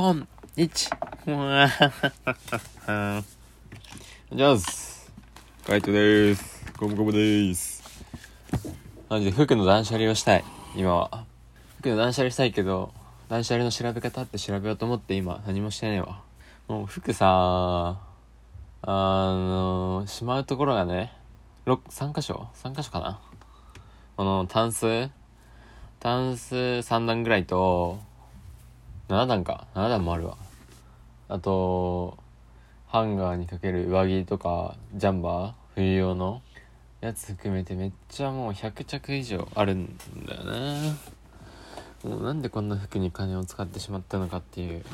こん、いち、うわーじゃあす。カイトです。ゴムゴムです。マジで服の断捨離をしたい、今は。服の断捨離したいけど、断捨離の調べ方って調べようと思って今何もしてないわ。もう服さあの、しまうところがね、6、3箇所 ?3 箇所かな？この、タンスタンス3段ぐらいと、7段か。7段もあるわ。あと、ハンガーにかける上着とか、ジャンバー冬用のやつ含めてめっちゃもう100着以上あるんだよね。もうなんでこんな服に金を使ってしまったのかっていう。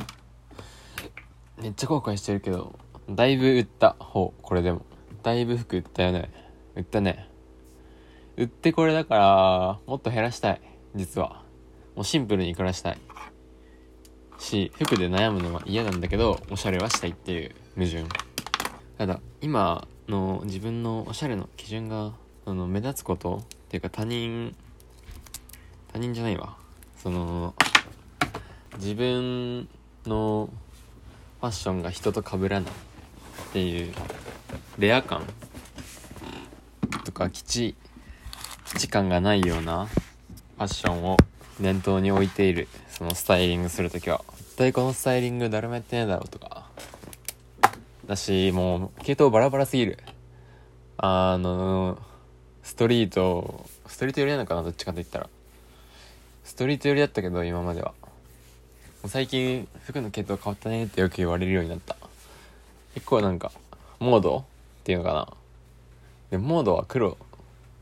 めっちゃ後悔してるけど、だいぶ売った方、これでも。だいぶ服売ったよね。売ったね。売ってこれだから、もっと減らしたい。実は。もうシンプルに暮らしたい。し、服で悩むのは嫌なんだけど、おしゃれはしたいっていう矛盾。ただ、今の自分のおしゃれの基準が、あの、目立つことっていうか他人、他人じゃないわ。その、自分のファッションが人と被らないっていう、レア感とか基地、基地感がないようなファッションを念頭に置いている。そのスタイリングするときは絶対このスタイリング誰もやってねえだろうとか。だしもう系統バラバラすぎる。あのストリートストリート寄りなのかなどっちかと言ったら。ストリート寄りだったけど今までは。最近服の系統変わったねってよく言われるようになった。結構なんかモードっていうのかな。でモードは黒っ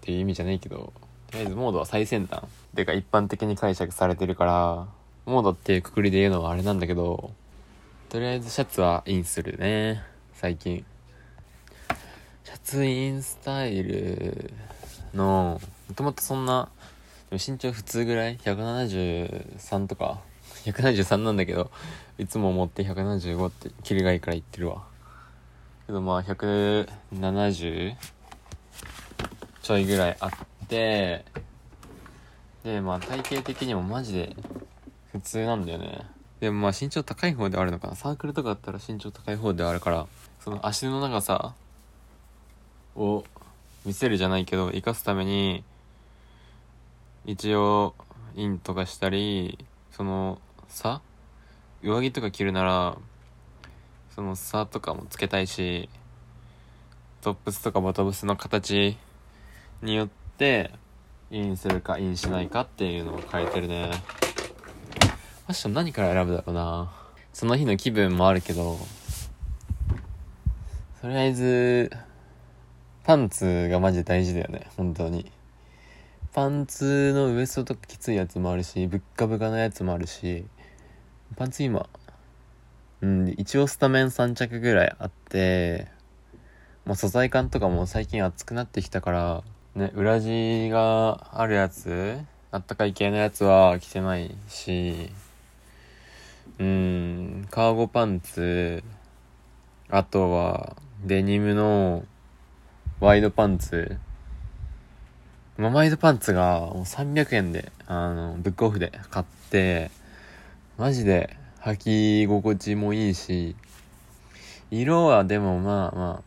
ていう意味じゃないけどとりあえずモードは最先端。っていうか一般的に解釈されてるからモードっていうくくりで言うのはあれなんだけどとりあえずシャツはインするね。最近。シャツインスタイルのもともとそんな身長普通ぐらい？173とか？173なんだけどいつも持って175ってキリがいいから言ってるわ。けどまあ170ちょいぐらいあってでまあ体型的にもマジで普通なんだよね。でもまあ身長高い方ではあるのかな。サークルとかだったら身長高い方ではあるからその足の長さを見せるじゃないけど生かすために一応インとかしたりその差上着とか着るならその差とかもつけたいしトップスとかボトムスの形によってインするかインしないかっていうのを変えてるね。ファッション何から選ぶだろうな。その日の気分もあるけど。とりあえずパンツがマジで大事だよね。本当に。パンツのウエストとかきついやつもあるしぶっかぶかなやつもあるし。パンツ今うん一応スタメン3着ぐらいあってまあ、素材感とかも最近熱くなってきたからね裏地があるやつあったかい系のやつは着てないしうんカーゴパンツあとはデニムのワイドパンツ。まあ、ワイドパンツがもう300円であのブックオフで買ってマジで履き心地もいいし色はでもまあま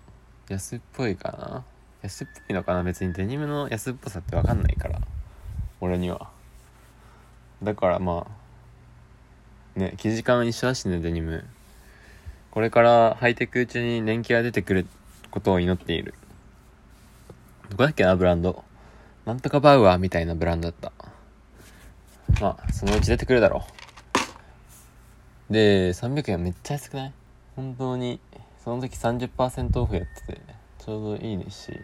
あ安っぽいかな。安っぽいのかな？別にデニムの安っぽさってわかんないから。俺には。だからまあね生地感一緒だしねデニム。これから履いていくうちに年季が出てくることを祈っている。どこだっけなブランド？なんとかバウアーみたいなブランドだった。まあそのうち出てくるだろう。で300円めっちゃ安くない？本当にその時30%オフやってて、ちょうどいいねし、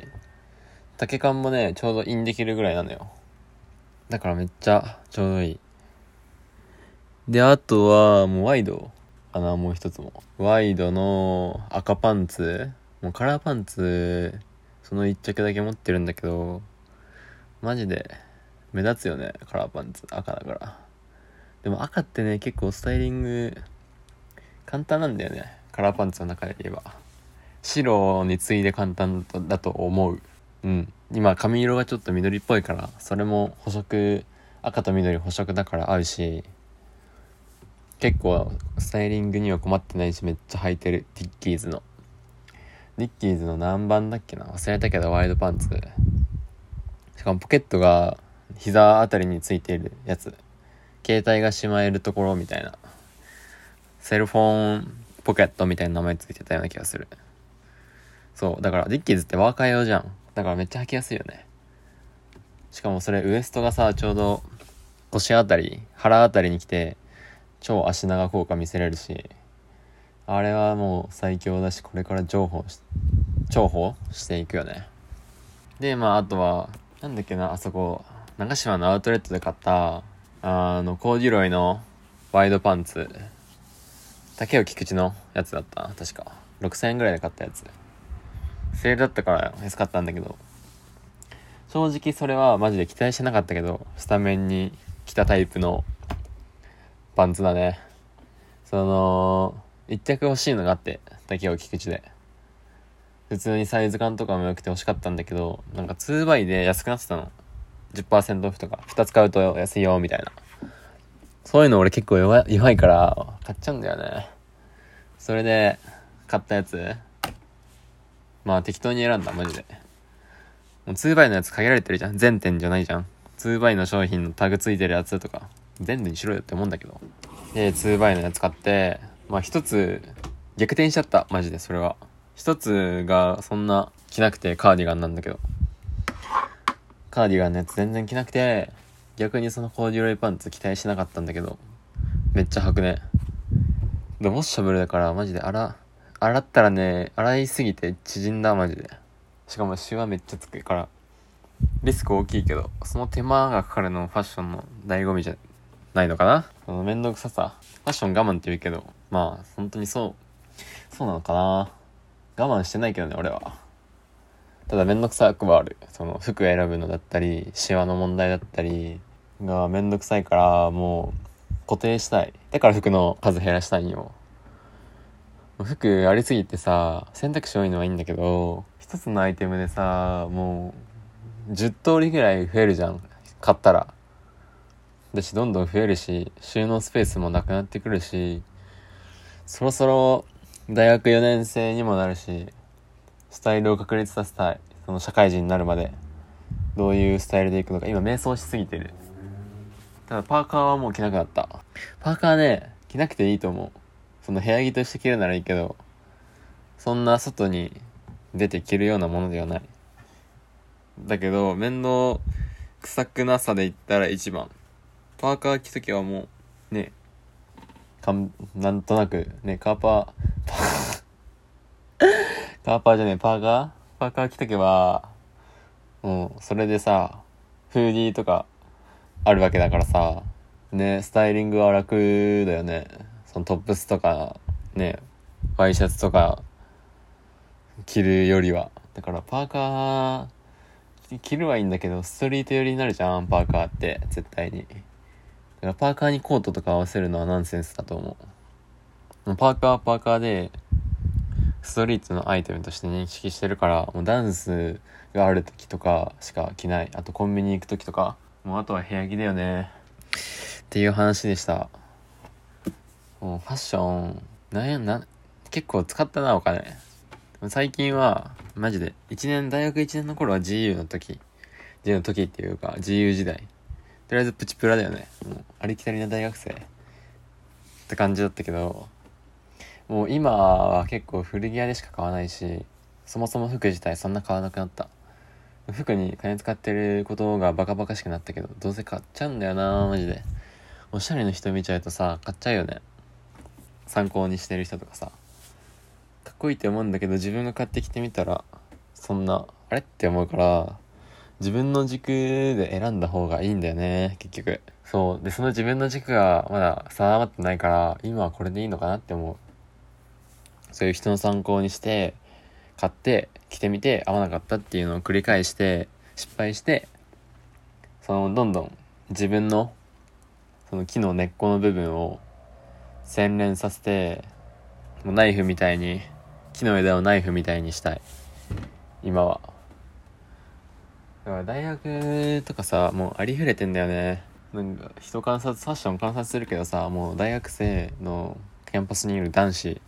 丈感もね、ちょうどインできるぐらいなのよ。だからめっちゃちょうどいい。で、あとは、もうワイドかな、もう一つも。ワイドの赤パンツ、もうカラーパンツ、その一着だけ持ってるんだけど、マジで目立つよね、カラーパンツ、赤だから。でも赤ってね、結構スタイリング、簡単なんだよね。カラーパンツの中で言えば白に次いで簡単だと思う。うん。今髪色がちょっと緑っぽいからそれも補色赤と緑補色だから合うし結構スタイリングには困ってないしめっちゃ履いてる。ディッキーズの。ディッキーズの何番だっけな？忘れたけどワイドパンツ。しかもポケットが膝あたりについているやつ。携帯がしまえるところみたいな。セルフォンポケットみたいな名前ついてたような気がする。そうだからディッキーズってワーカー用じゃん。だからめっちゃ履きやすいよね。しかもそれウエストがさちょうど腰あたり腹あたりに来て超足長効果見せれるし。あれはもう最強だしこれから重宝し重宝していくよね。でまああとはなんだっけなあそこ長島のアウトレットで買ったあのコーデュロイのワイドパンツ。竹尾菊池のやつだった確か。6000円ぐらいで買ったやつ。セールだったから安かったんだけど。正直それはマジで期待してなかったけどスタメンに来たタイプのパンツだね。その一着欲しいのがあって竹尾菊池で。普通にサイズ感とかも良くて欲しかったんだけどなんか 2x で安くなってたの。10%オフとか。2つ買うと安いよみたいな。そういうの俺結構弱弱いから買っちゃうんだよね。それで買ったやつ。まあ適当に選んだマジで。もう 2x のやつ限られてるじゃん。全店じゃないじゃん。2x の商品のタグついてるやつとか全部にしろよって思うんだけど。で 2x のやつ買ってまあ一つ逆転しちゃったマジでそれは。一つがそんな着なくてカーディガンなんだけど。カーディガンのやつ全然着なくて逆にそのコーデュロイパンツ期待しなかったんだけど。めっちゃ履くね。でもウォッシャブルだからマジで洗洗ったらね洗いすぎて縮んだマジで。しかもシワめっちゃつくからリスク大きいけどその手間がかかるのファッションの醍醐味じゃないのかな？そのめんどくささ。ファッション我慢って言うけどまあ本当にそうそうなのかな？我慢してないけどね俺は。ただめんどくさくはある。その服選ぶのだったりシワの問題だったりがめんどくさいからもう固定したい。だから服の数減らしたいんよ服ありすぎてさ選択肢多いのはいいんだけど一つのアイテムでさもう10通りぐらい増えるじゃん。買ったら。だしどんどん増えるし収納スペースもなくなってくるしそろそろ大学4年生にもなるしスタイルを確立させたい。その社会人になるまで。どういうスタイルでいくのか。今迷走しすぎてる。ただパーカーはもう着なくなった。パーカーね着なくていいと思う。その部屋着として着るならいいけどそんな外に出て着るようなものではない。だけど面倒くさくなさで言ったら一番。パーカー着ときはもうねかんなんとなくねカーパー カーパーじゃねえパーカー？パーカー着とけばもうそれでさフーディーとかあるわけだからさねスタイリングは楽だよね。そのトップスとかねワイシャツとか着るよりは。だからパーカー着るはいいんだけどストリート寄りになるじゃんパーカーって絶対に。だからパーカーにコートとか合わせるのはナンセンスだと思う。パーカーはパーカーでストリートのアイテムとして認識してるからもうダンスがある時とかしか着ない。あとコンビニ行く時とか。もうあとは部屋着だよね。っていう話でした。もうファッションなんやな結構使ったなお金。最近はマジで1年大学1年の頃は GU の時。GU の時っていうか GU 時代。とりあえずプチプラだよね。もうありきたりな大学生。って感じだったけど。もう今は結構古着屋でしか買わないしそもそも服自体そんな買わなくなった。服に金使ってることがバカバカしくなったけどどうせ買っちゃうんだよなマジで。おしゃれな人見ちゃうとさ買っちゃうよね。参考にしてる人とかさかっこいいって思うんだけど自分が買ってきてみたらそんなあれって思うから自分の軸で選んだ方がいいんだよね結局。そう。でその自分の軸がまだ定まってないから今はこれでいいのかなって思う。そういう人の参考にして買って着てみて合わなかったっていうのを繰り返して失敗してそのどんどん自分のその木の根っこの部分を洗練させてもうナイフみたいに木の枝をナイフみたいにしたい。今は。だから大学とかさもうありふれてんだよね。なんか人観察ファッション観察するけどさもう大学生のキャンパスにいる男子。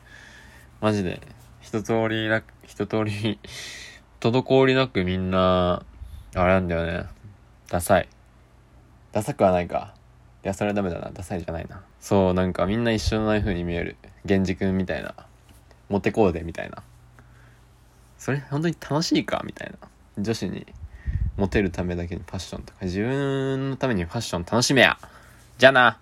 マジで一通り一通り 滞りなくみんなあれなんだよね。ダサい。ダサくはないか。いやそれはダメだな。ダサいじゃないな。そうなんかみんな一緒のない風に見える。源氏くんみたいな。モテコーデみたいな。それ本当に楽しいかみたいな。女子にモテるためだけにファッションとか。自分のためにファッション楽しめや。じゃあな。